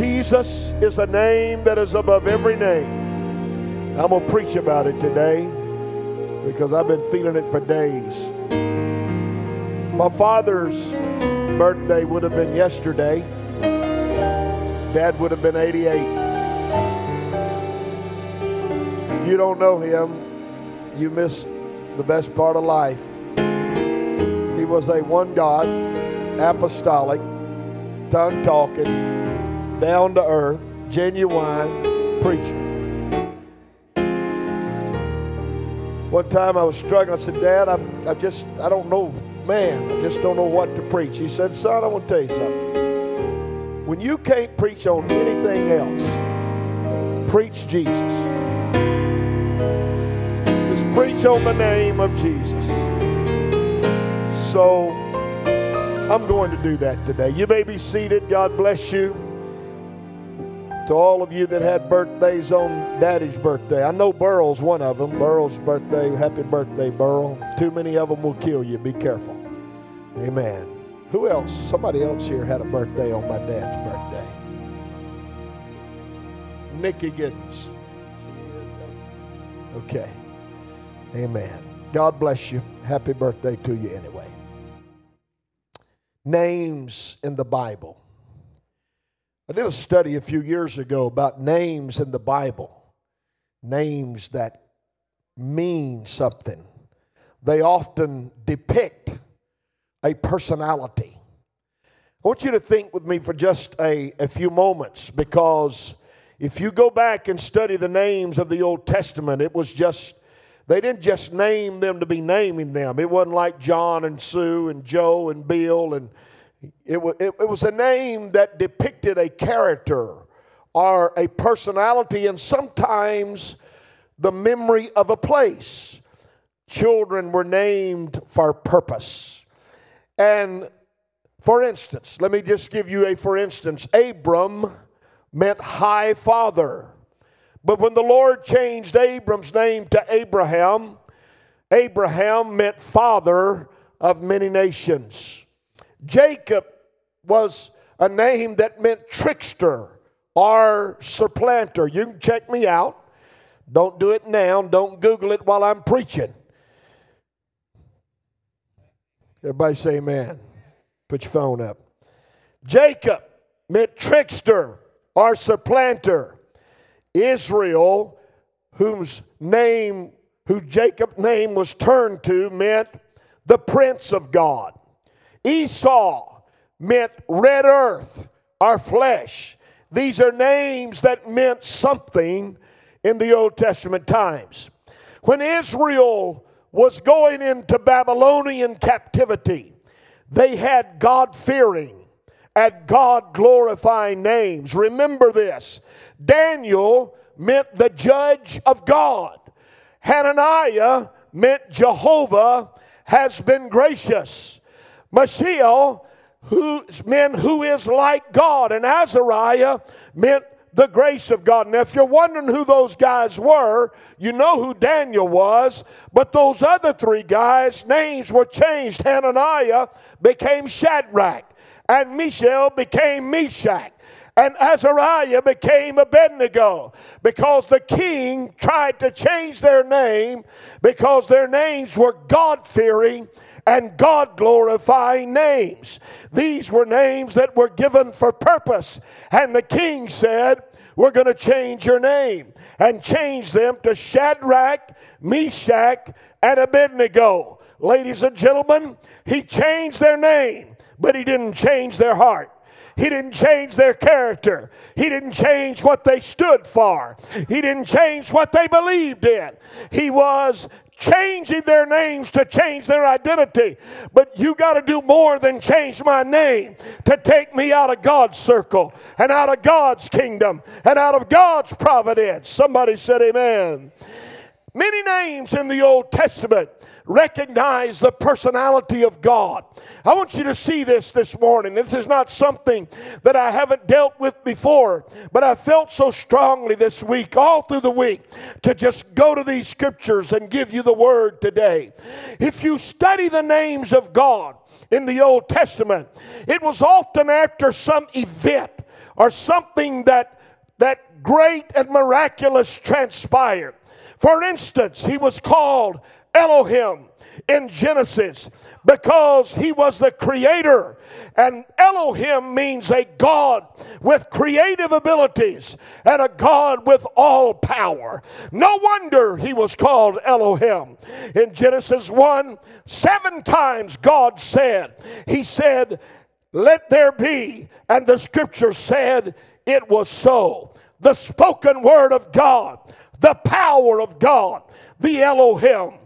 Jesus is a name that is above every name. I'm going to preach about it today because I've been feeling it for days. My father's birthday would have been yesterday. Dad would have been 88. If you don't know him, you missed the best part of life. He was a one God, apostolic, tongue talking, down to earth, genuine preacher. One time I was struggling. I said, Dad, I, I just, I don't know, man, I just don't know what to preach. He said, Son, I want to tell you something. When you can't preach on anything else, preach Jesus. Just preach on the name of Jesus. So I'm going to do that today. You may be seated. God bless you. To all of you that had birthdays on Daddy's birthday, I know Burl's one of them. Burl's birthday. Happy birthday, Burl. Too many of them will kill you. Be careful. Amen. Who else? Somebody else here had a birthday on my dad's birthday. Nikki Giddens. Okay. Amen. God bless you. Happy birthday to you anyway. Names in the Bible. I did a study a few years ago about names in the Bible, names that mean something. They often depict a personality. I want you to think with me for just a, a few moments because if you go back and study the names of the Old Testament, it was just, they didn't just name them to be naming them. It wasn't like John and Sue and Joe and Bill and it was, it, it was a name that depicted a character or a personality and sometimes the memory of a place. Children were named for purpose. And for instance, let me just give you a for instance Abram meant high father. But when the Lord changed Abram's name to Abraham, Abraham meant father of many nations. Jacob was a name that meant trickster or supplanter. You can check me out. Don't do it now. Don't Google it while I'm preaching. Everybody say amen. Put your phone up. Jacob meant trickster or supplanter. Israel, whose name, who Jacob's name was turned to, meant the Prince of God. Esau meant red earth or flesh. These are names that meant something in the Old Testament times. When Israel was going into Babylonian captivity, they had God fearing and God glorifying names. Remember this Daniel meant the judge of God, Hananiah meant Jehovah has been gracious. Mishael, who meant who is like God, and Azariah meant the grace of God. Now, if you're wondering who those guys were, you know who Daniel was, but those other three guys' names were changed. Hananiah became Shadrach, and Mishael became Meshach and Azariah became Abednego because the king tried to change their name because their names were God fearing and God glorifying names. These were names that were given for purpose. And the king said, We're going to change your name and change them to Shadrach, Meshach, and Abednego. Ladies and gentlemen, he changed their name, but he didn't change their heart. He didn't change their character. He didn't change what they stood for. He didn't change what they believed in. He was changing their names to change their identity. But you got to do more than change my name to take me out of God's circle and out of God's kingdom and out of God's providence. Somebody said, Amen. Many names in the Old Testament recognize the personality of God. I want you to see this this morning. This is not something that I haven't dealt with before, but I felt so strongly this week, all through the week, to just go to these scriptures and give you the word today. If you study the names of God in the Old Testament, it was often after some event or something that, that great and miraculous transpired. For instance, he was called Elohim in Genesis because he was the creator. And Elohim means a God with creative abilities and a God with all power. No wonder he was called Elohim. In Genesis 1, seven times God said, He said, Let there be. And the scripture said, It was so. The spoken word of God, the power of God, the Elohim.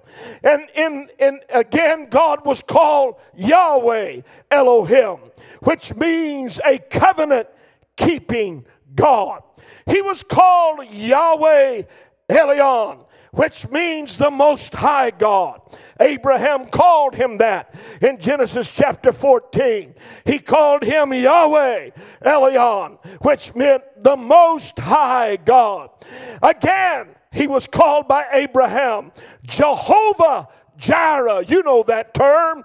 And in, in again, God was called Yahweh Elohim, which means a covenant keeping God. He was called Yahweh Elyon, which means the Most High God. Abraham called him that in Genesis chapter 14. He called him Yahweh Elyon, which meant the Most High God. Again, he was called by Abraham Jehovah Jireh. You know that term.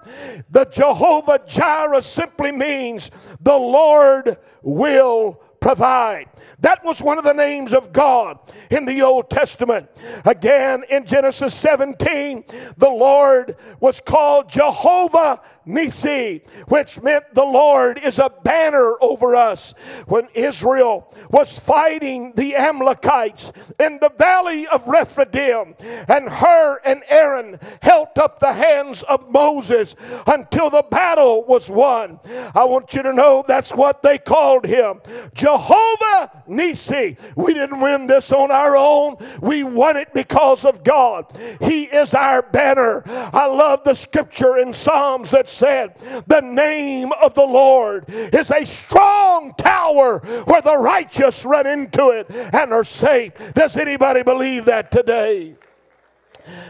The Jehovah Jireh simply means the Lord will provide. That was one of the names of God in the Old Testament. Again, in Genesis 17, the Lord was called Jehovah Nisi, which meant the Lord is a banner over us. When Israel was fighting the Amalekites in the valley of Rephidim, and Hur and Aaron held up the hands of Moses until the battle was won. I want you to know that's what they called him Jehovah Nisi. We didn't win this on our own, we won it because of God. He is our banner. I love the scripture in Psalms that said, The name of the Lord is a strong tower where the righteous run into it and are safe. Does anybody believe that today?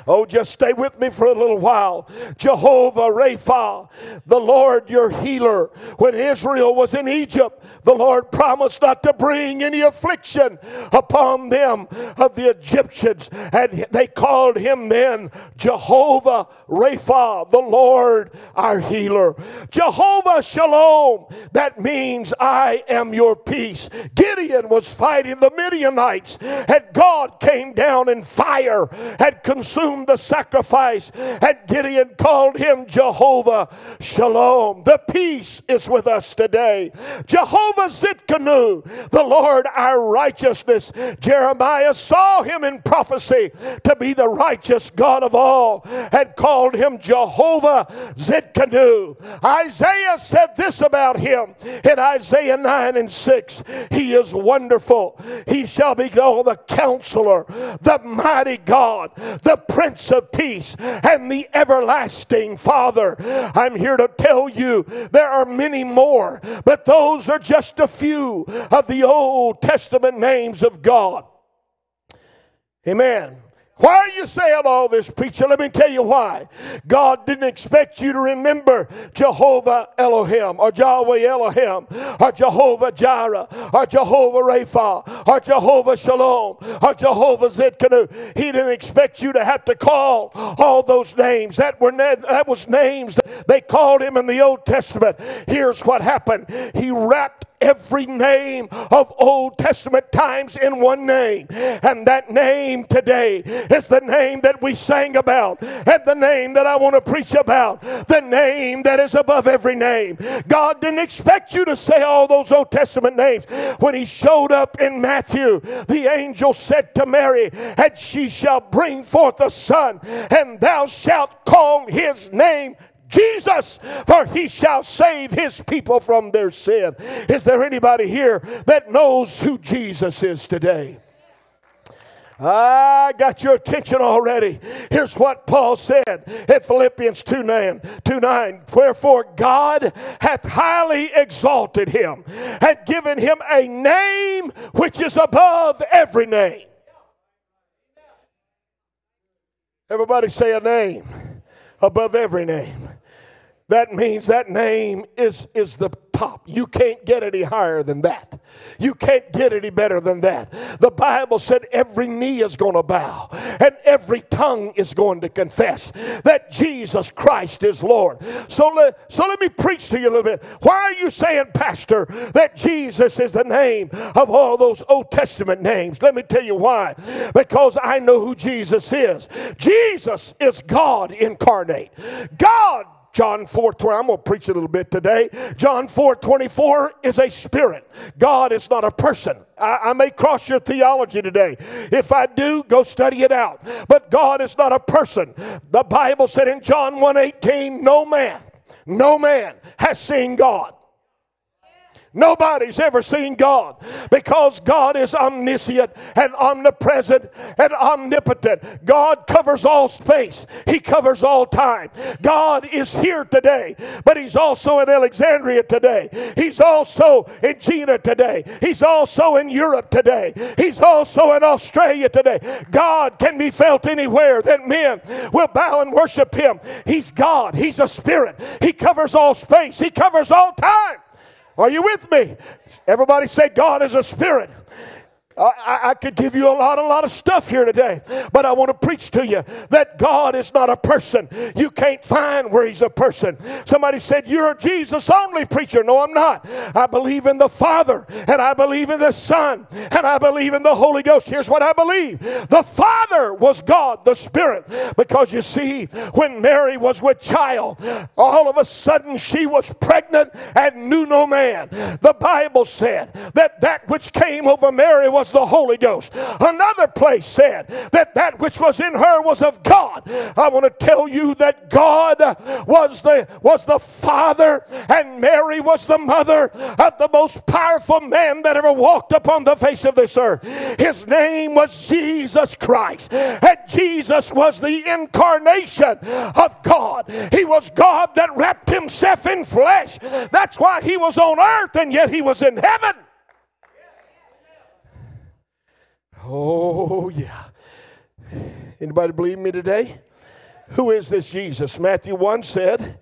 Oh, just stay with me for a little while. Jehovah Rapha, the Lord your healer. When Israel was in Egypt, the Lord promised not to bring any affliction upon them of the Egyptians. And they called him then Jehovah Rapha, the Lord our healer. Jehovah Shalom, that means I am your peace. Gideon was fighting the Midianites, and God came down in fire and consumed the sacrifice. And Gideon called him Jehovah Shalom. The peace is with us today. Jehovah Tsidkenu, the Lord our righteousness. Jeremiah saw him in prophecy to be the righteous God of all and called him Jehovah Tsidkenu. Isaiah said this about him in Isaiah 9 and 6 He is wonderful. He shall be called the counselor, the mighty God, the Prince of Peace, and the everlasting Father. I'm here to tell you there are many more, but those are just a few of the Old Testament names of God. Amen. Why are you saying all this, preacher? Let me tell you why. God didn't expect you to remember Jehovah Elohim or Yahweh Elohim or Jehovah Jireh or Jehovah Rapha or Jehovah Shalom or Jehovah Tsidkenu. He didn't expect you to have to call all those names. That were that was names they called him in the Old Testament. Here's what happened. He wrapped every name of Old Testament times in one name. And that name today is the name that we sang about and the name that I want to preach about. The name that is above every name. God didn't expect you to say all those Old Testament names. When he showed up in Matthew, the angel said to Mary, And she shall bring forth a son, and thou shalt call his name Jesus, for he shall save his people from their sin. Is there anybody here that knows who Jesus is today? I got your attention already. Here's what Paul said in Philippians 2 9, 2 9. Wherefore God hath highly exalted him and given him a name which is above every name. Everybody say a name above every name. That means that name is, is the top. You can't get any higher than that. You can't get any better than that. The Bible said every knee is going to bow and every tongue is going to confess that Jesus Christ is Lord. So let, so let me preach to you a little bit. Why are you saying, Pastor, that Jesus is the name of all those Old Testament names? Let me tell you why. Because I know who Jesus is. Jesus is God incarnate. God John 4 20, I'm going to preach a little bit today. John 4 24 is a spirit. God is not a person. I, I, may cross your theology today. If I do, go study it out. But God is not a person. The Bible said in John 1 18, no man, no man has seen God. Nobody's ever seen God because God is omniscient and omnipresent and omnipotent. God covers all space, He covers all time. God is here today, but He's also in Alexandria today. He's also in China today. He's also in Europe today. He's also in Australia today. God can be felt anywhere that men will bow and worship Him. He's God, He's a spirit. He covers all space, He covers all time. Are you with me? Everybody say, God is a spirit. I, I, could give you a lot, a lot of stuff here today, but I want to preach to you that God is not a person. You can't find where He's a person. Somebody said, You're a Jesus only preacher. No, I'm not. I believe in the Father, and I believe in the Son, and I believe in the Holy Ghost. Here's what I believe the Father was God, the Spirit, because you see, when Mary was with child, all of a sudden she was pregnant and knew no man. The Bible said that that which came over Mary was the Holy Ghost. Another place said that that which was in her was of God. I want to tell you that God was the was the father and Mary was the mother of the most powerful man that ever walked upon the face of this earth. His name was Jesus Christ. And Jesus was the incarnation of God. He was God that wrapped himself in flesh. That's why he was on earth and yet he was in heaven. Oh, yeah. Anybody believe me today? Who is this Jesus? Matthew 1 said,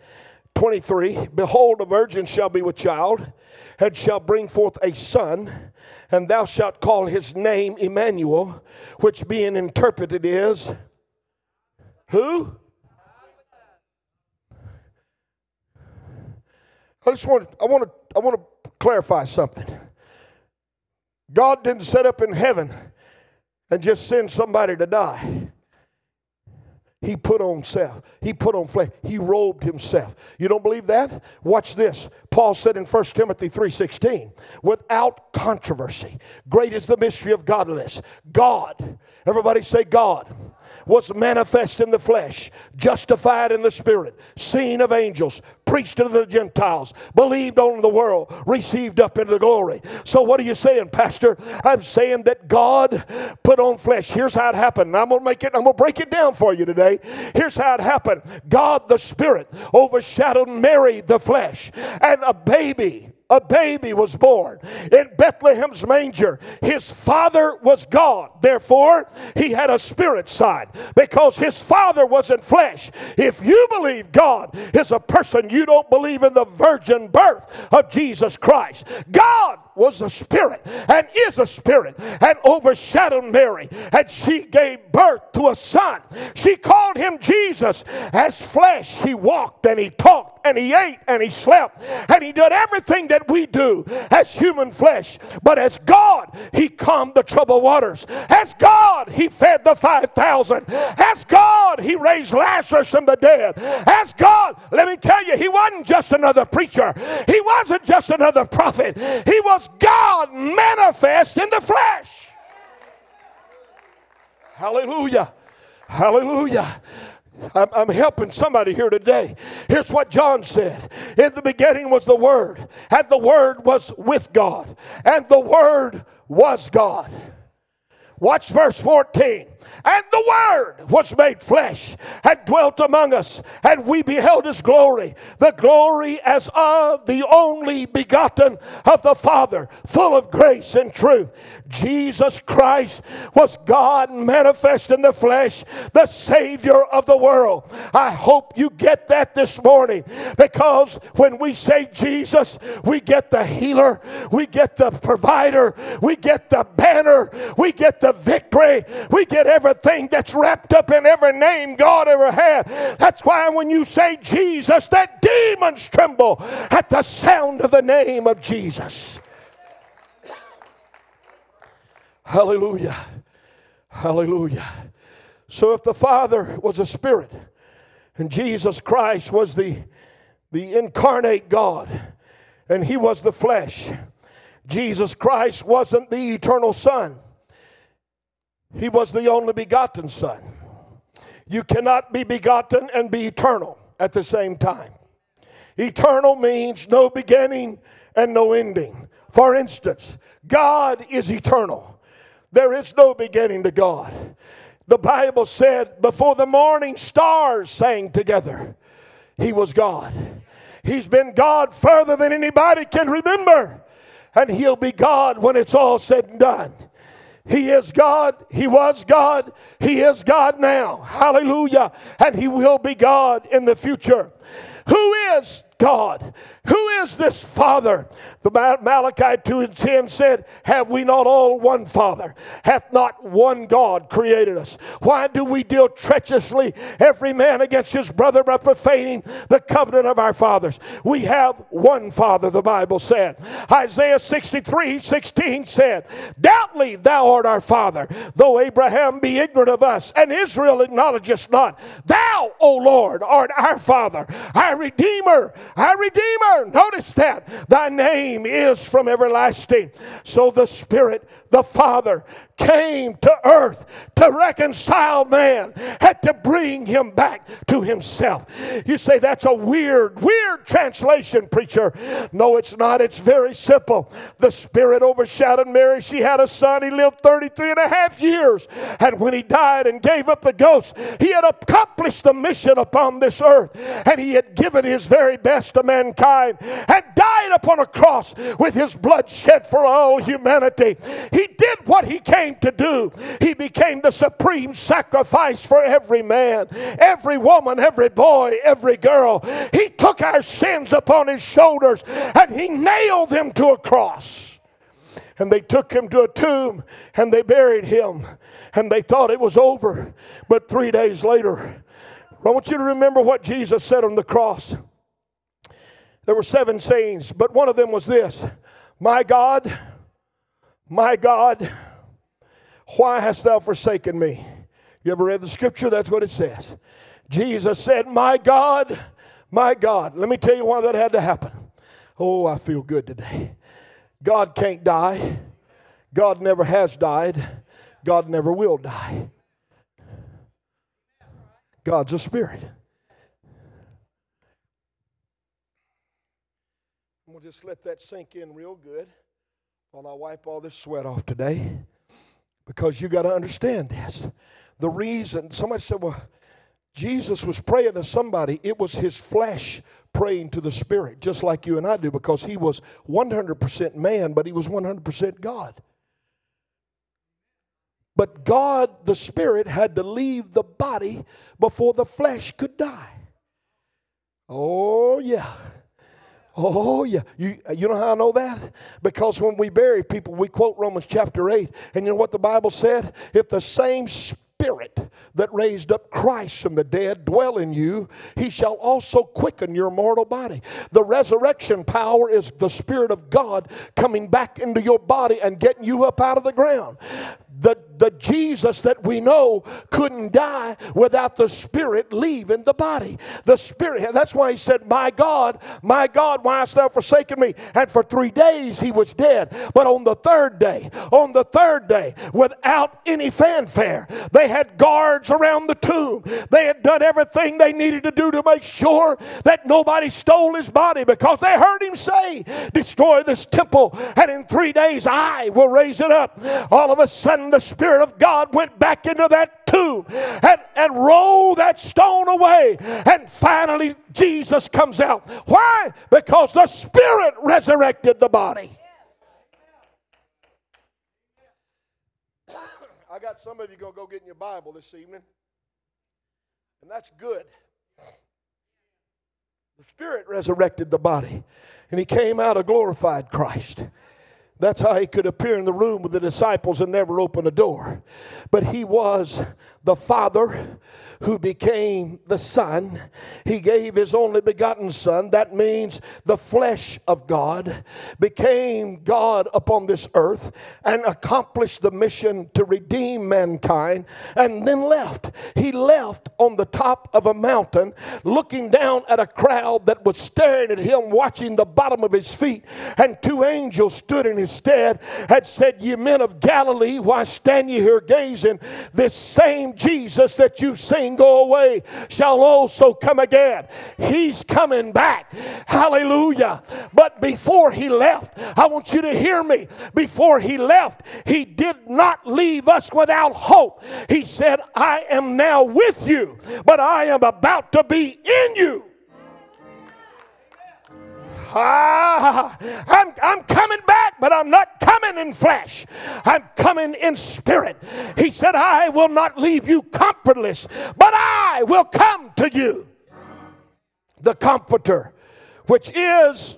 23 Behold, a virgin shall be with child, and shall bring forth a son, and thou shalt call his name Emmanuel, which being interpreted is who? I just want I want to I want to clarify something. God didn't set up in heaven and just send somebody to die. He put on self. He put on flesh. He robed himself. You don't believe that? Watch this. Paul said in 1 Timothy 3:16, without controversy, great is the mystery of godliness. God, everybody say God was manifest in the flesh, justified in the spirit, seen of angels, preached to the Gentiles, believed on the world, received up into the glory. So, what are you saying, Pastor? I'm saying that God put on flesh. Here's how it happened. I'm gonna make it, I'm gonna break it down for you today. Here's how it happened. God the Spirit overshadowed Mary the flesh, and a baby a baby was born in Bethlehem's manger. His father was God. Therefore, he had a spirit side because his father was in flesh. If you believe God is a person, you don't believe in the virgin birth of Jesus Christ. God was a spirit and is a spirit and overshadowed Mary. And she gave birth to a son. She called him Jesus. As flesh, he walked and he talked and he ate and he slept and he did everything that we do as human flesh. But as God, he calmed the troubled waters. As God, he fed the 5,000. As God, he raised Lazarus from the dead. As God, let me tell you, he wasn't just another preacher, he wasn't just another prophet. He was God manifest in the flesh. Hallelujah. Hallelujah. I'm, I'm, helping somebody here today. Here's what John said In the beginning was the Word, and the Word was with God, and the Word was God. Watch verse 14. And the Word was made flesh and dwelt among us, and we beheld his glory, the glory as of the only begotten of the Father, full of grace and truth. Jesus Christ was God manifest in the flesh, the Savior of the world. I hope you get that this morning because when we say Jesus, we get the healer, we get the provider, we get the banner, we get the victory, we get everything that's wrapped up in every name God ever had. That's why when you say Jesus, that demons tremble at the sound of the name of Jesus. Hallelujah. Hallelujah. So if the Father was a spirit and Jesus Christ was the, the incarnate God and he was the flesh, Jesus Christ wasn't the eternal Son. He was the only begotten Son. You cannot be begotten and be eternal at the same time. Eternal means no beginning and no ending. For instance, God is eternal. There is no beginning to God. The Bible said, before the morning stars sang together, He was God. He's been God further than anybody can remember. And He'll be God when it's all said and done. He is God. He was God. He is God now. Hallelujah. And He will be God in the future. Who is God. Who is this Father? Malachi 2 and 10 said, Have we not all one Father? Hath not one God created us? Why do we deal treacherously every man against his brother by profaning the covenant of our fathers? We have one Father, the Bible said. Isaiah 63 16 said, Doubtly thou art our Father, though Abraham be ignorant of us, and Israel acknowledgest not. Thou, O Lord, art our Father, our Redeemer our Redeemer. Notice that. Thy name is from everlasting. So the Spirit, the Father, came to earth to reconcile man, had to bring him back to himself. You say that's a weird, weird translation, preacher. No, it's not. It's very simple. The Spirit overshadowed Mary. She had a son. He lived 33 and a half years. And when he died and gave up the ghost, he had accomplished the mission upon this earth. And he had given his very best to mankind and died upon a cross with his blood shed for all humanity. He did what he came came to do. He became the supreme sacrifice for every man, every woman, every boy, every girl. He took our sins upon his shoulders and he nailed them to a cross. And they took him to a tomb and they buried him and they thought it was over. But three days later, I want you to remember what Jesus said on the cross. There were seven sayings, but one of them was this My God, my God, why hast thou forsaken me? You ever read the scripture? That's what it says. Jesus said, My God, my God. Let me tell you why that had to happen. Oh, I feel good today. God can't die. God never has died. God never will die. God's a spirit. We'll just let that sink in real good while I wipe all this sweat off today. Because you got to understand this. The reason, somebody said, well, Jesus was praying to somebody, it was his flesh praying to the Spirit, just like you and I do, because he was 100% man, but he was 100% God. But God, the Spirit, had to leave the body before the flesh could die. Oh, yeah. Oh, yeah. You, uh, you know how I know that? Because when we bury people, we quote Romans chapter 8. And you know what the Bible said? If the same Spirit that raised up Christ from the dead dwell in you, he shall also quicken your mortal body. The resurrection power is the Spirit of God coming back into your body and getting you up out of the ground. The the Jesus that we know couldn't die without the Spirit leaving the body. The Spirit, that's why he said, My God, my God, why hast thou forsaken me? And for three days he was dead. But on the third day, on the third day, without any fanfare, they had guards around the tomb. They had done everything they needed to do to make sure that nobody stole his body because they heard him say, Destroy this temple, and in three days I will raise it up. All of a sudden, the Spirit of God went back into that tomb and, and rolled that stone away. And finally, Jesus comes out. Why? Because the Spirit resurrected the body. I got some of you going to go get in your Bible this evening, and that's good. The Spirit resurrected the body, and He came out a glorified Christ. That's how he could appear in the room with the disciples and never open a door. But he was the Father who became the Son. He gave his only begotten Son. That means the flesh of God became God upon this earth and accomplished the mission to redeem mankind and then left. He left on the top of a mountain looking down at a crowd that was staring at him, watching the bottom of his feet. And two angels stood in his stead, had said, Ye men of Galilee, why stand ye here gazing? This same Jesus that you've seen go away shall also come again. He's coming back. Hallelujah. But before he left, I want you to hear me. Before he left, he did not leave us without hope. He said, I am now with you, but I am about to be in you. Ah, I'm, I'm coming back, but I'm not coming in flesh. I'm coming in spirit. He said, I will not leave you comfortless, but I will come to you. The Comforter, which is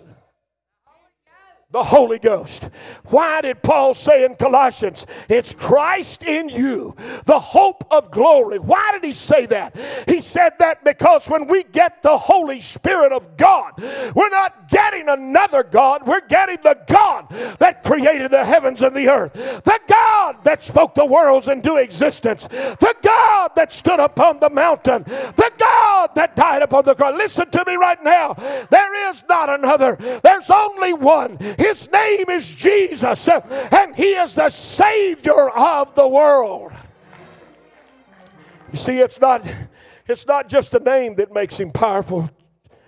the Holy Ghost. Why did Paul say in Colossians, it's Christ in you, the hope of glory? Why did he say that? He said that because when we get the Holy Spirit of God, we're not getting another God, we're getting the God that created the heavens and the earth, the God that spoke the worlds into existence, the God that stood upon the mountain, the God that died upon the cross. Listen to me right now. There is not another, there's only one. His name is Jesus, uh, and He is the Savior of the world. You see, it's not, it's not just a name that makes Him powerful,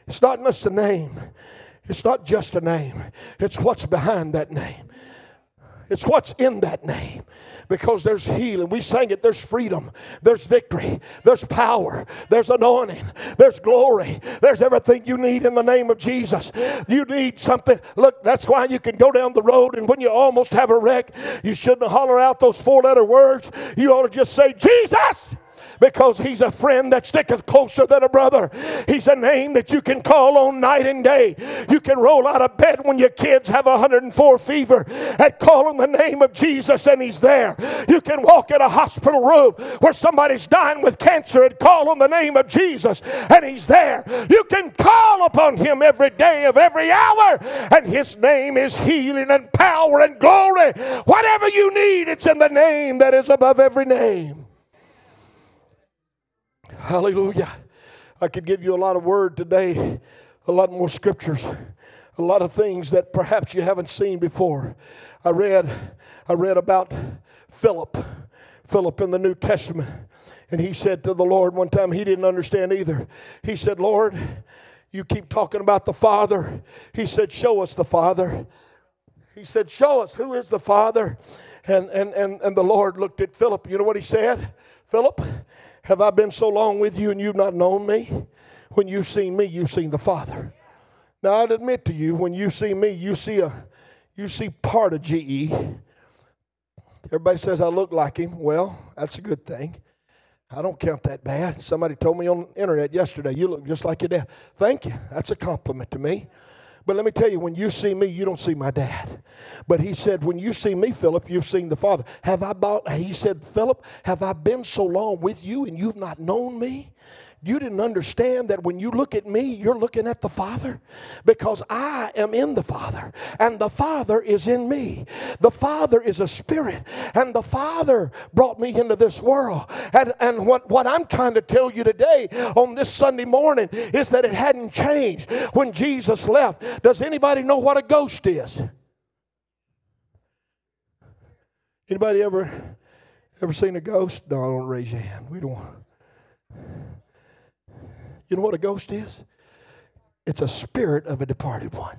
it's not just a name. It's not just a name, it's what's behind that name. It's what's in that name because there's healing. We sang it. There's freedom. There's victory. There's power. There's anointing. There's glory. There's everything you need in the name of Jesus. You need something. Look, that's why you can go down the road and when you almost have a wreck, you shouldn't holler out those four letter words. You ought to just say, Jesus because he's a friend that sticketh closer than a brother. He's a name that you can call on night and day. You can roll out of bed when your kids have 104 fever and call on the name of Jesus and he's there. You can walk in a hospital room where somebody's dying with cancer and call on the name of Jesus and he's there. You can call upon him every day of every hour and his name is healing and power and glory. Whatever you need, it's in the name that is above every name. Hallelujah. I could give you a lot of word today, a lot more scriptures, a lot of things that perhaps you haven't seen before. I read I read about Philip, Philip in the New Testament. And he said to the Lord one time, he didn't understand either. He said, Lord, you keep talking about the Father. He said, Show us the Father. He said, Show us who is the Father. And, and, and, and the Lord looked at Philip. You know what he said? Philip, have I been so long with you and you've not known me? When you've seen me, you've seen the Father. Now I'd admit to you, when you see me, you see a you see part of GE. Everybody says I look like him. Well, that's a good thing. I don't count that bad. Somebody told me on the internet yesterday, you look just like your dad. Thank you. That's a compliment to me. But let me tell you, when you see me, you don't see my dad. But he said, when you see me, Philip, you've seen the Father. Have I bought, he said, Philip, have I been so long with you and you've not known me? You didn't understand that when you look at me, you're looking at the Father because I am in the Father and the Father is in me. The Father is a spirit and the Father brought me into this world. And, and what, what I'm trying to tell you today on this Sunday morning is that it hadn't changed when Jesus left. Does anybody know what a ghost is? Anybody ever ever seen a ghost? No, don't raise your hand. We don't. You know what a ghost is? It's a spirit of a departed one.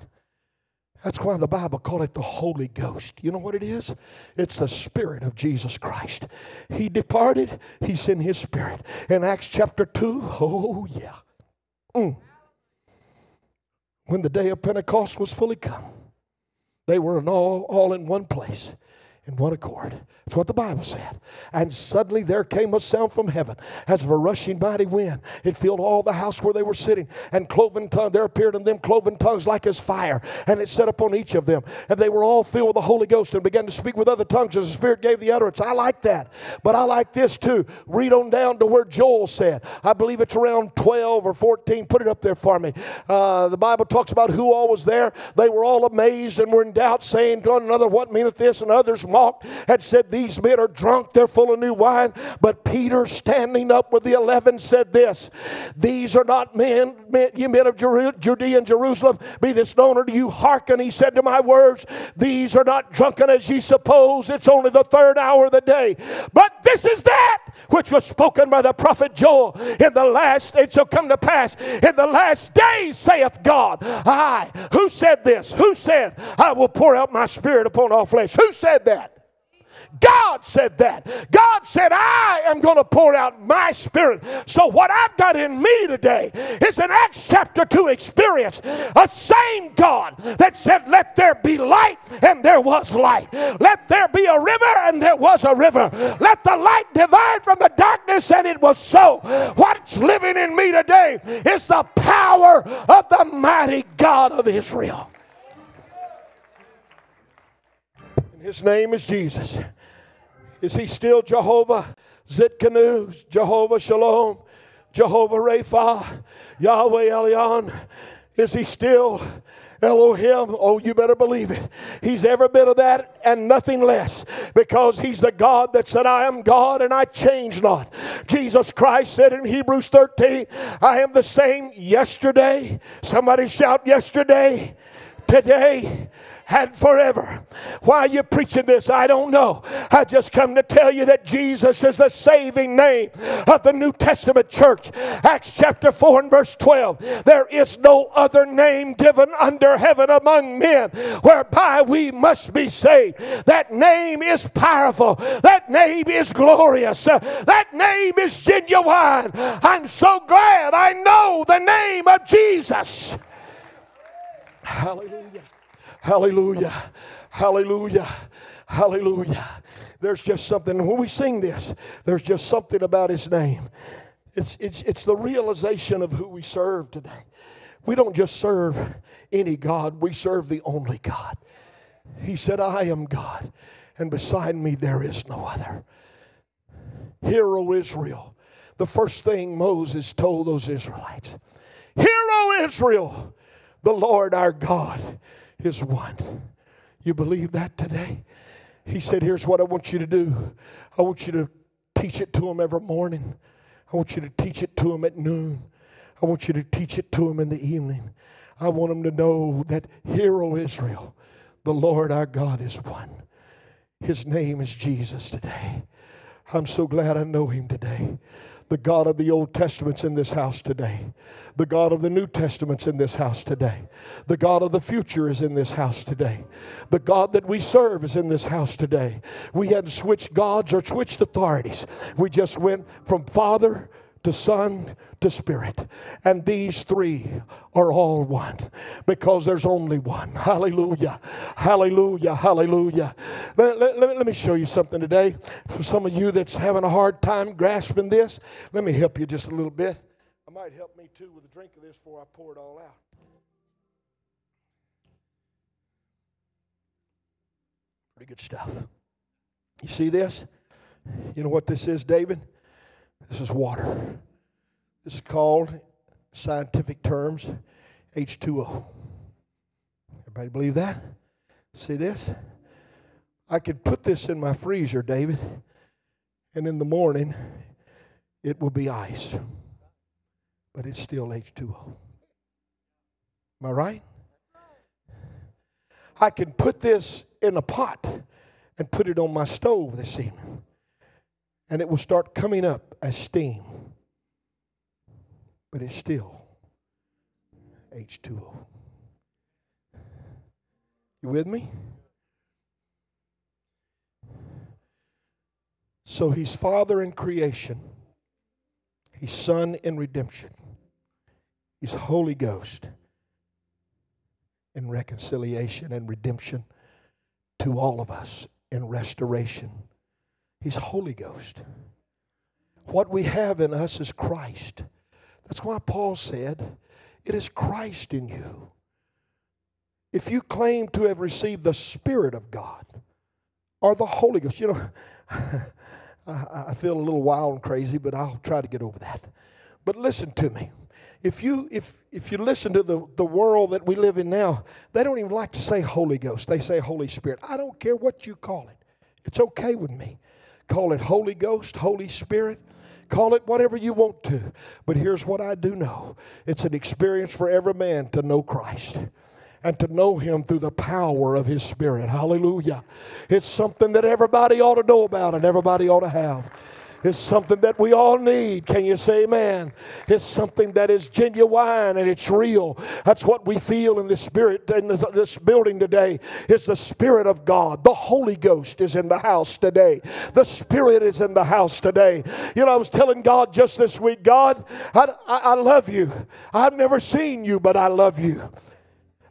That's why the Bible called it the Holy Ghost. You know what it is? It's the Spirit of Jesus Christ. He departed, He sent His Spirit. In Acts chapter 2, oh yeah. Mm. When the day of Pentecost was fully come, they were in all, all in one place in one accord. That's what the Bible said. And suddenly there came a sound from heaven as of a rushing mighty wind. It filled all the house where they were sitting, and cloven tongues, there appeared in them cloven tongues like as fire, and it set upon each of them. And they were all filled with the Holy Ghost and began to speak with other tongues as the Spirit gave the utterance. I like that. But I like this too. Read on down to where Joel said. I believe it's around 12 or 14. Put it up there for me. Uh, the Bible talks about who all was there. They were all amazed and were in doubt, saying to one another, What meaneth this? And others mocked and said, These men are drunk, they're full of new wine. But Peter, standing up with the eleven, said this These are not men, men you men of Judea and Jerusalem, be this known unto you. Hearken, he said to my words, These are not drunken as ye suppose. It's only the third hour of the day. But this is that which was spoken by the prophet Joel in the last, it shall come to pass in the last days, saith God. I, who said this? Who said, I will pour out my spirit upon all flesh? Who said that? God said that. God said, I am going to pour out my spirit. So, what I've got in me today is an Acts chapter 2 experience. A same God that said, Let there be light, and there was light. Let there be a river, and there was a river. Let the light divide from the darkness, and it was so. What's living in me today is the power of the mighty God of Israel. His name is Jesus. Is he still Jehovah Tsidkenu, Jehovah Shalom, Jehovah Rapha, Yahweh Elyon? Is he still Elohim? Oh, you better believe it. He's every bit of that and nothing less because he's the God that said, I am God and I change not. Jesus Christ said in Hebrews 13, I am the same yesterday. Somebody shout yesterday, today, and forever. Why are you preaching this? I don't know. I just come to tell you that Jesus is the saving name of the New Testament church. Acts chapter 4 and verse 12. There is no other name given under heaven among men whereby we must be saved. That name is powerful. That name is glorious. That name is genuine. I'm so glad I know the name of Jesus. Hallelujah. Hallelujah. Hallelujah. Hallelujah. There's just something, when we sing this, there's just something about his name. It's, it's, it's the realization of who we serve today. We don't just serve any God, we serve the only God. He said, I am God, and beside me there is no other. Hear, O Israel. The first thing Moses told those Israelites Hear, O Israel, the Lord our God is one. You believe that today? He said, Here's what I want you to do I want you to teach it to them every morning, I want you to teach it to them at noon, I want you to teach it to them in the evening. I want them to know that, hero Israel, the Lord our God is one. His name is Jesus today. I'm so glad I know him today. The God of the Old Testament's in this house today. The God of the New Testament's in this house today. The God of the future is in this house today. The God that we serve is in this house today. We hadn't switched gods or switched authorities. We just went from Father to Son to Spirit. And these three are all one because there's only one. Hallelujah. Hallelujah. Hallelujah. Let, let, let, me show you something today. For some of you that's having a hard time grasping this, let me help you just a little bit. I might help me too with a drink of this before I pour it all out. Pretty good stuff. You see this? You know what this is, David? This is water. This is called, scientific terms, H2O. Everybody believe that? See this? I could put this in my freezer, David, and in the morning it will be ice. But it's still H2O. Am I right? I can put this in a pot and put it on my stove this evening and it will start coming up as steam. But it's still H2O. You with me? So he's Father in creation, he's Son in redemption, he's Holy Ghost in reconciliation and redemption to all of us in restoration. He's Holy Ghost. What we have in us is Christ. That's why Paul said, It is Christ in you. If you claim to have received the Spirit of God or the Holy Ghost, you know, I feel a little wild and crazy, but I'll try to get over that. But listen to me. If you if if you listen to the, the world that we live in now, they don't even like to say Holy Ghost. They say Holy Spirit. I don't care what you call it. It's okay with me. Call it Holy Ghost, Holy Spirit. Call it whatever you want to. But here's what I do know it's an experience for every man to know Christ and to know Him through the power of His Spirit. Hallelujah. It's something that everybody ought to know about and everybody ought to have. It's something that we all need. Can you say amen? It's something that is genuine and it's real. That's what we feel in the spirit in this building today. It's the Spirit of God. The Holy Ghost is in the house today. The Spirit is in the house today. You know, I was telling God just this week, God, I, I, I love you. I've never seen you, but I love you.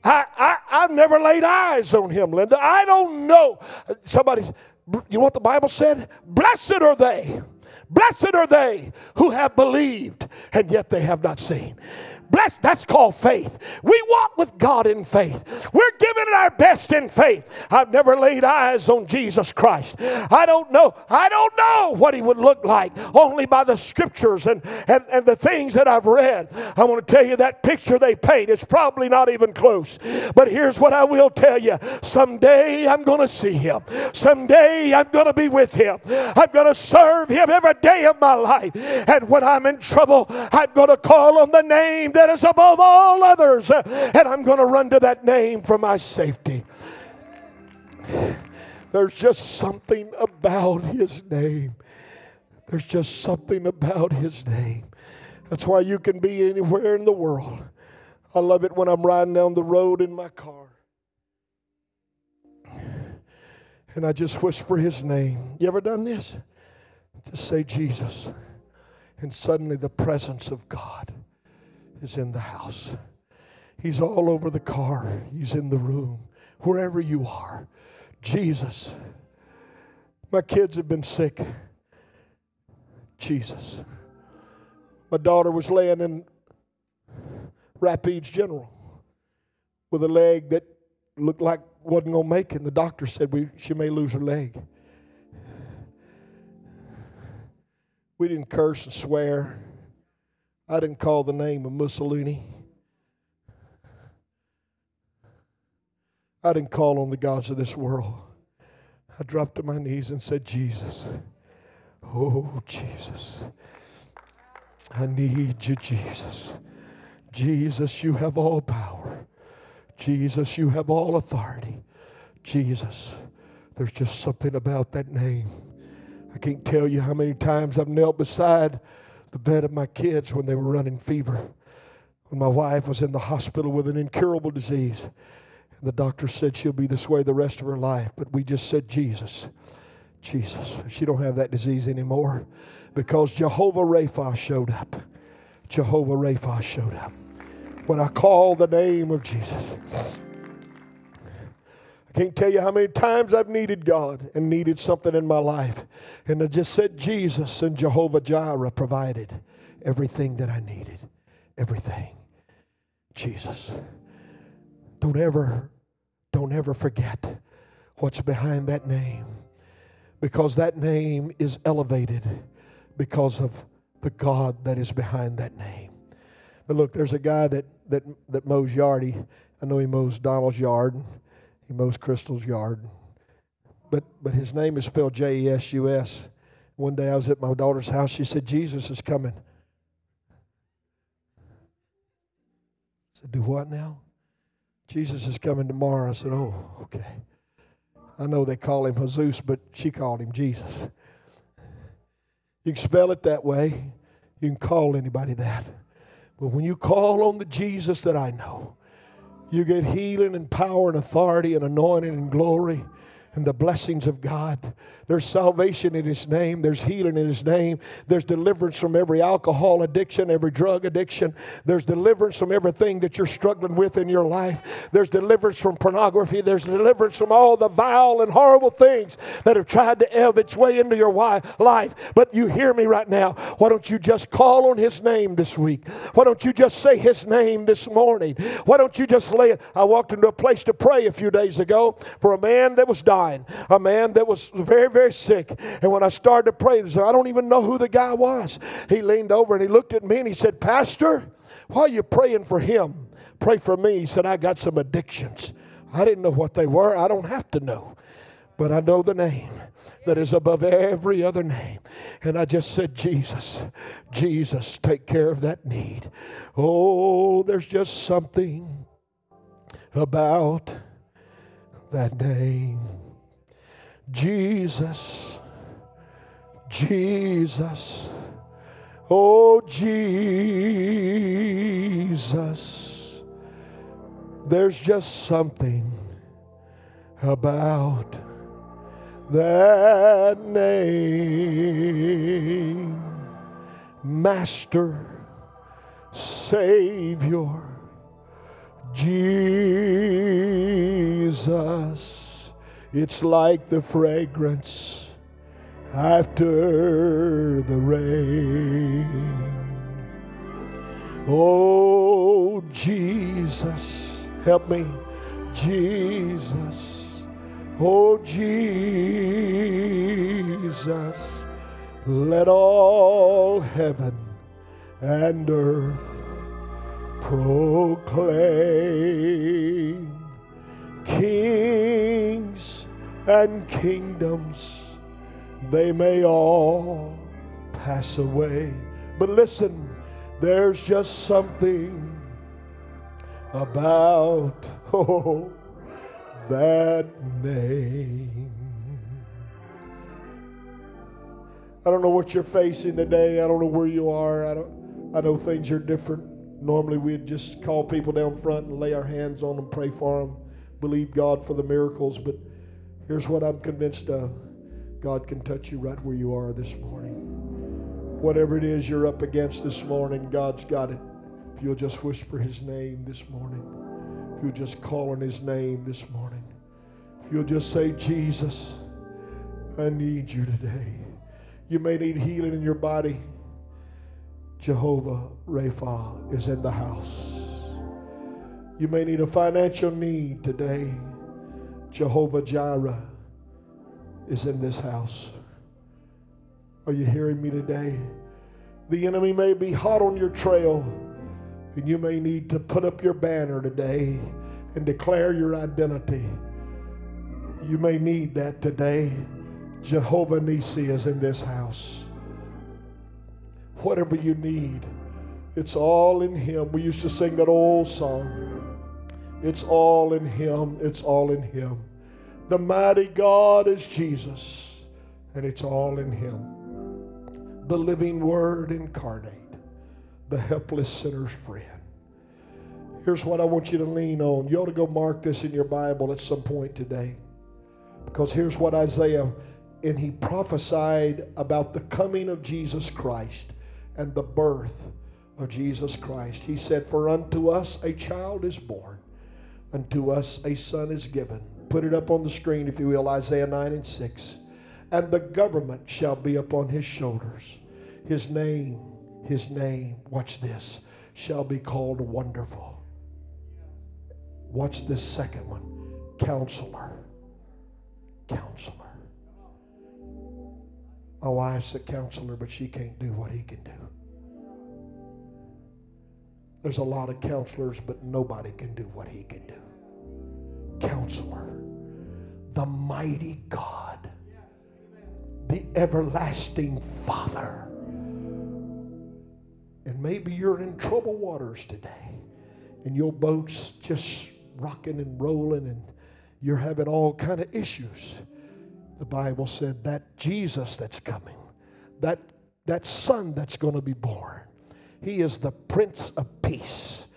I, I, I've never laid eyes on him, Linda. I don't know. Somebody, you know what the Bible said? Blessed are they Blessed are they who have believed and yet they have not seen. Blessed, that's called faith. We walk with God in faith. We're giving it our best in faith. I've never laid eyes on Jesus Christ. I don't know. I don't know what he would look like only by the scriptures and, and, and the things that I've read. I want to tell you that picture they paint, it's probably not even close. But here's what I will tell you someday I'm going to see him. Someday I'm going to be with him. I'm going to serve him every day of my life. And when I'm in trouble, I'm going to call on the name that is above all others. And I'm going to run to that name for my safety. There's just something about his name. There's just something about his name. That's why you can be anywhere in the world. I love it when I'm riding down the road in my car. And I just whisper his name. You ever done this? Just say Jesus. And suddenly the presence of God is in the house. He's all over the car, He's in the room, wherever you are. Jesus. My kids have been sick. Jesus. My daughter was laying in Rapides General with a leg that looked like wasn't going to make it. And the doctor said we, she may lose her leg. We didn't curse and swear. I didn't call the name of Mussolini. I didn't call on the gods of this world. I dropped to my knees and said, Jesus, oh, Jesus, I need you, Jesus. Jesus, you have all power. Jesus, you have all authority. Jesus, there's just something about that name. I can't tell you how many times I've knelt beside the bed of my kids when they were running fever. When my wife was in the hospital with an incurable disease. And the doctor said she'll be this way the rest of her life. But we just said, Jesus, Jesus. She don't have that disease anymore because Jehovah Rapha showed up. Jehovah Rapha showed up. When I call the name of Jesus. I can't tell you how many times I've needed God and needed something in my life. And I just said Jesus and Jehovah Jireh provided everything that I needed. Everything. Jesus. Don't ever, don't ever forget what's behind that name. Because that name is elevated because of the God that is behind that name. But look, there's a guy that that that mows yardy. I know he mows Donald's yard. He mows Crystal's yard. But, but his name is spelled J E S U S. One day I was at my daughter's house. She said, Jesus is coming. I said, Do what now? Jesus is coming tomorrow. I said, Oh, okay. I know they call him Jesus, but she called him Jesus. You can spell it that way. You can call anybody that. But when you call on the Jesus that I know, You get healing and power and authority and anointing and glory and the blessings of God. There's salvation in His name. There's healing in His name. There's deliverance from every alcohol addiction, every drug addiction. There's deliverance from everything that you're struggling with in your life. There's deliverance from pornography. There's deliverance from all the vile and horrible things that have tried to ebb its way into your life. But you hear me right now. Why don't you just call on His name this week? Why don't you just say His name this morning? Why don't you just lay it? I walked into a place to pray a few days ago for a man that was dying, a man that was very, very sick. And when I started to pray, I don't even know who the guy was. He leaned over and he looked at me and he said, Pastor, why are you praying for him? Pray for me. He said, I got some addictions. I didn't know what they were. I don't have to know. But I know the name that is above every other name. And I just said, Jesus, Jesus, take care of that need. Oh, there's just something about that name. Jesus, Jesus, oh Jesus. There's just something about that name. Master, Savior, Jesus. It's like the fragrance after the rain. Oh, Jesus, help me. Jesus, oh, Jesus, let all heaven and earth proclaim. Kings and kingdoms, they may all pass away. But listen, there's just something about oh, that name. I don't know what you're facing today. I don't know where you are. I don't I know things are different. Normally we'd just call people down front and lay our hands on them, pray for them, believe God for the miracles, but Here's what I'm convinced of God can touch you right where you are this morning. Whatever it is you're up against this morning, God's got it. If you'll just whisper His name this morning, if you'll just call on His name this morning, if you'll just say, Jesus, I need you today. You may need healing in your body. Jehovah Rapha is in the house. You may need a financial need today. Jehovah Jireh is in this house. Are you hearing me today? The enemy may be hot on your trail, and you may need to put up your banner today and declare your identity. You may need that today. Jehovah Nisi is in this house. Whatever you need, it's all in Him. We used to sing that old song. It's all in Him. It's all in Him. The mighty God is Jesus, and it's all in Him. The living Word incarnate, the helpless sinner's friend. Here's what I want you to lean on. You ought to go mark this in your Bible at some point today. Because here's what Isaiah, and he prophesied about the coming of Jesus Christ and the birth of Jesus Christ. He said, For unto us a child is born Unto us a son is given. Put it up on the screen, if you will, Isaiah 9 and 6. And the government shall be upon his shoulders. His name, his name, watch this, shall be called Wonderful. Watch this second one Counselor. Counselor. My wife's a counselor, but she can't do what he can do. There's a lot of counselors, but nobody can do what he can do counselor, the mighty God, the everlasting Father. And maybe you're in troubled waters today and your boat's just rocking and rolling and you're having all kind of issues. The Bible said that Jesus that's coming, that, that son that's going to be born, he is the Prince of Peace.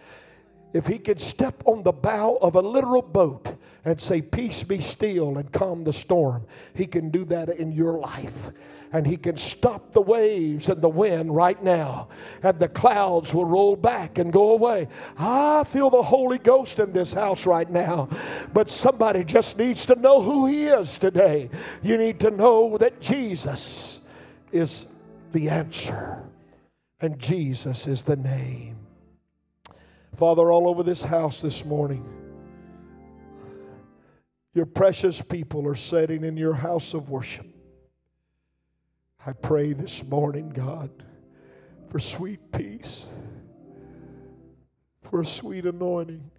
If he could step on the bow of a literal boat and say, Peace be still, and calm the storm, he can do that in your life. And he can stop the waves and the wind right now, and the clouds will roll back and go away. I feel the Holy Ghost in this house right now, but somebody just needs to know who he is today. You need to know that Jesus is the answer, and Jesus is the name. Father, all over this house this morning, your precious people are sitting in your house of worship. I pray this morning, God, for sweet peace, for a sweet anointing,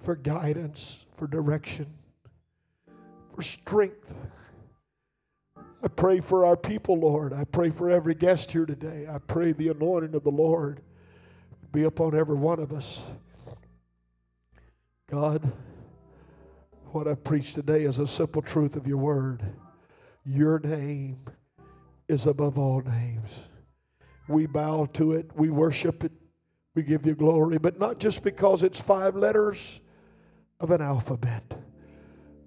for guidance, for direction, for strength. I pray for our people, Lord. I pray for every guest here today. I pray the anointing of the Lord be upon every one of us. God, what I preach today is a simple truth of your word. Your name is above all names. We bow to it, we worship it, we give you glory, but not just because it's five letters of an alphabet,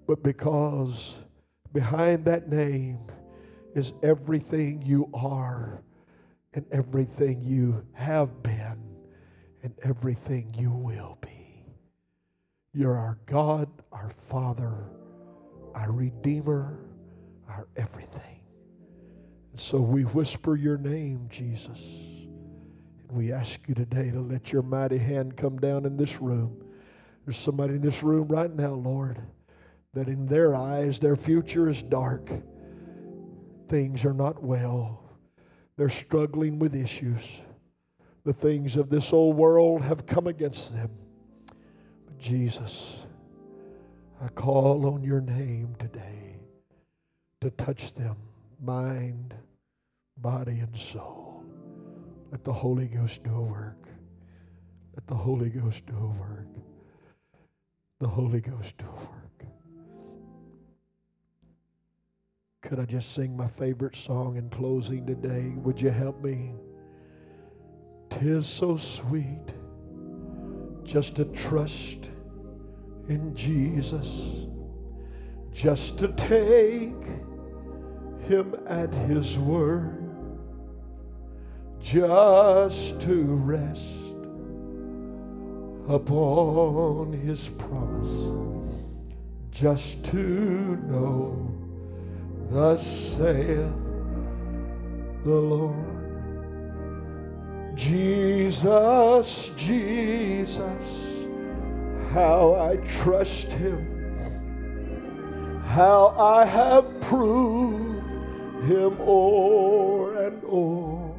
but because behind that name is everything you are and everything you have been and everything you will be. You're our God, our Father, our Redeemer, our everything. And so we whisper your name, Jesus. And we ask you today to let your mighty hand come down in this room. There's somebody in this room right now, Lord, that in their eyes, their future is dark. Things are not well. They're struggling with issues. The things of this old world have come against them. But Jesus, I call on your name today to touch them, mind, body, and soul. Let the Holy Ghost do a work. Let the Holy Ghost do a work. The Holy Ghost do a work. Could I just sing my favorite song in closing today? Would you help me? Tis so sweet just to trust in Jesus, just to take Him at His word, just to rest upon His promise, just to know, Thus saith the Lord. Jesus, Jesus, how I trust him, how I have proved him o'er and o'er.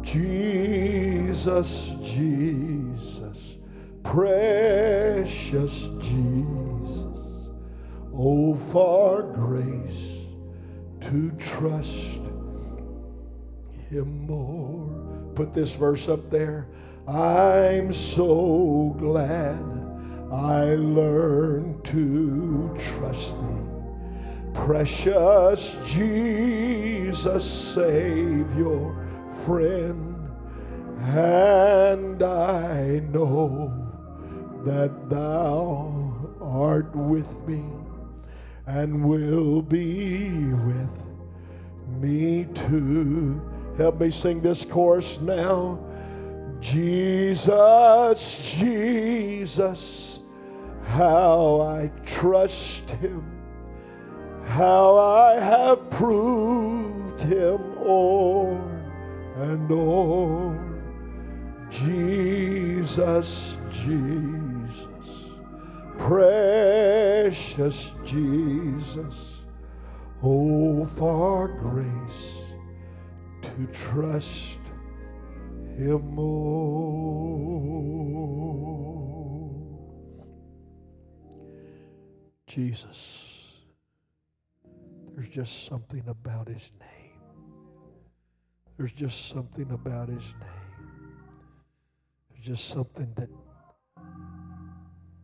Jesus, Jesus, precious Jesus, oh, for grace to trust him more put this verse up there. I'm so glad I learned to trust thee. Precious Jesus, Savior, friend, and I know that thou art with me and will be with me too. Help me sing this chorus now. Jesus, Jesus, how I trust him, how I have proved him o'er and o'er. Jesus, Jesus, precious Jesus, oh, for grace to trust Him more. Jesus, there's just something about His name. There's just something about His name. There's just something that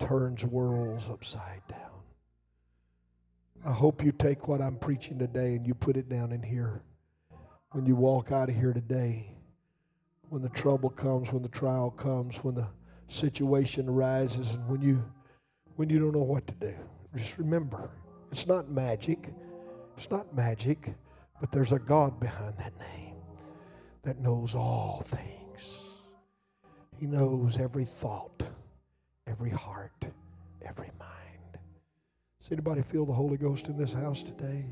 turns worlds upside down. I hope you take what I'm preaching today and you put it down in here when you walk out of here today, when the trouble comes, when the trial comes, when the situation arises, and when you when you don't know what to do. Just remember, it's not magic. It's not magic, but there's a God behind that name that knows all things. He knows every thought, every heart, every mind. Does anybody feel the Holy Ghost in this house today?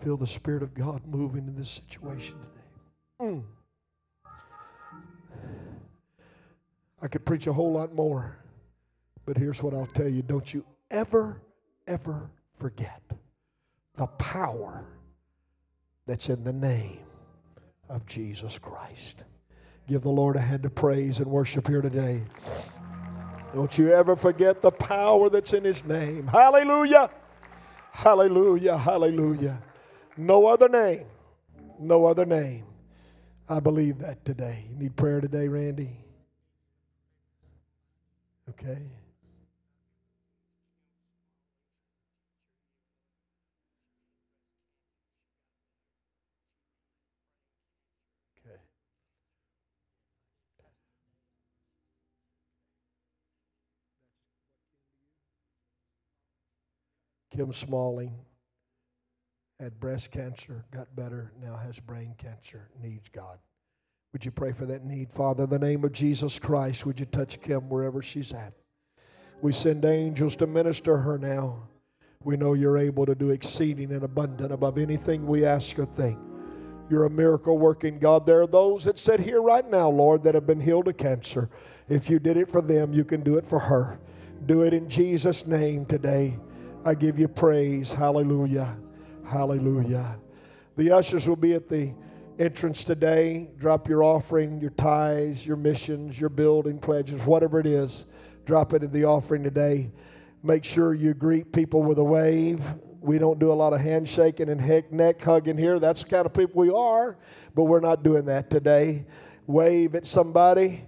Feel the Spirit of God moving in this situation today? Mm. I could preach a whole lot more, but here's what I'll tell you. Don't you ever, ever forget the power that's in the name of Jesus Christ. Give the Lord a hand of praise and worship here today. Don't you ever forget the power that's in His name. Hallelujah! Hallelujah! Hallelujah! No other name. No other name. I believe that today. You need prayer today, Randy? Okay. Kim Smalling had breast cancer, got better, now has brain cancer, needs God. Would you pray for that need? Father, in the name of Jesus Christ, would you touch Kim wherever she's at? We send angels to minister her now. We know you're able to do exceeding and abundant above anything we ask or think. You're a miracle working God. There are those that sit here right now, Lord, that have been healed of cancer. If you did it for them, you can do it for her. Do it in Jesus' name today. I give you praise. Hallelujah. Hallelujah. The ushers will be at the entrance today. Drop your offering, your tithes, your missions, your building pledges, whatever it is. Drop it in the offering today. Make sure you greet people with a wave. We don't do a lot of handshaking and heck neck hugging here. That's the kind of people we are, but we're not doing that today. Wave at somebody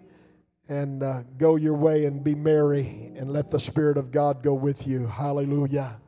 and uh, go your way and be merry and let the Spirit of God go with you. Hallelujah.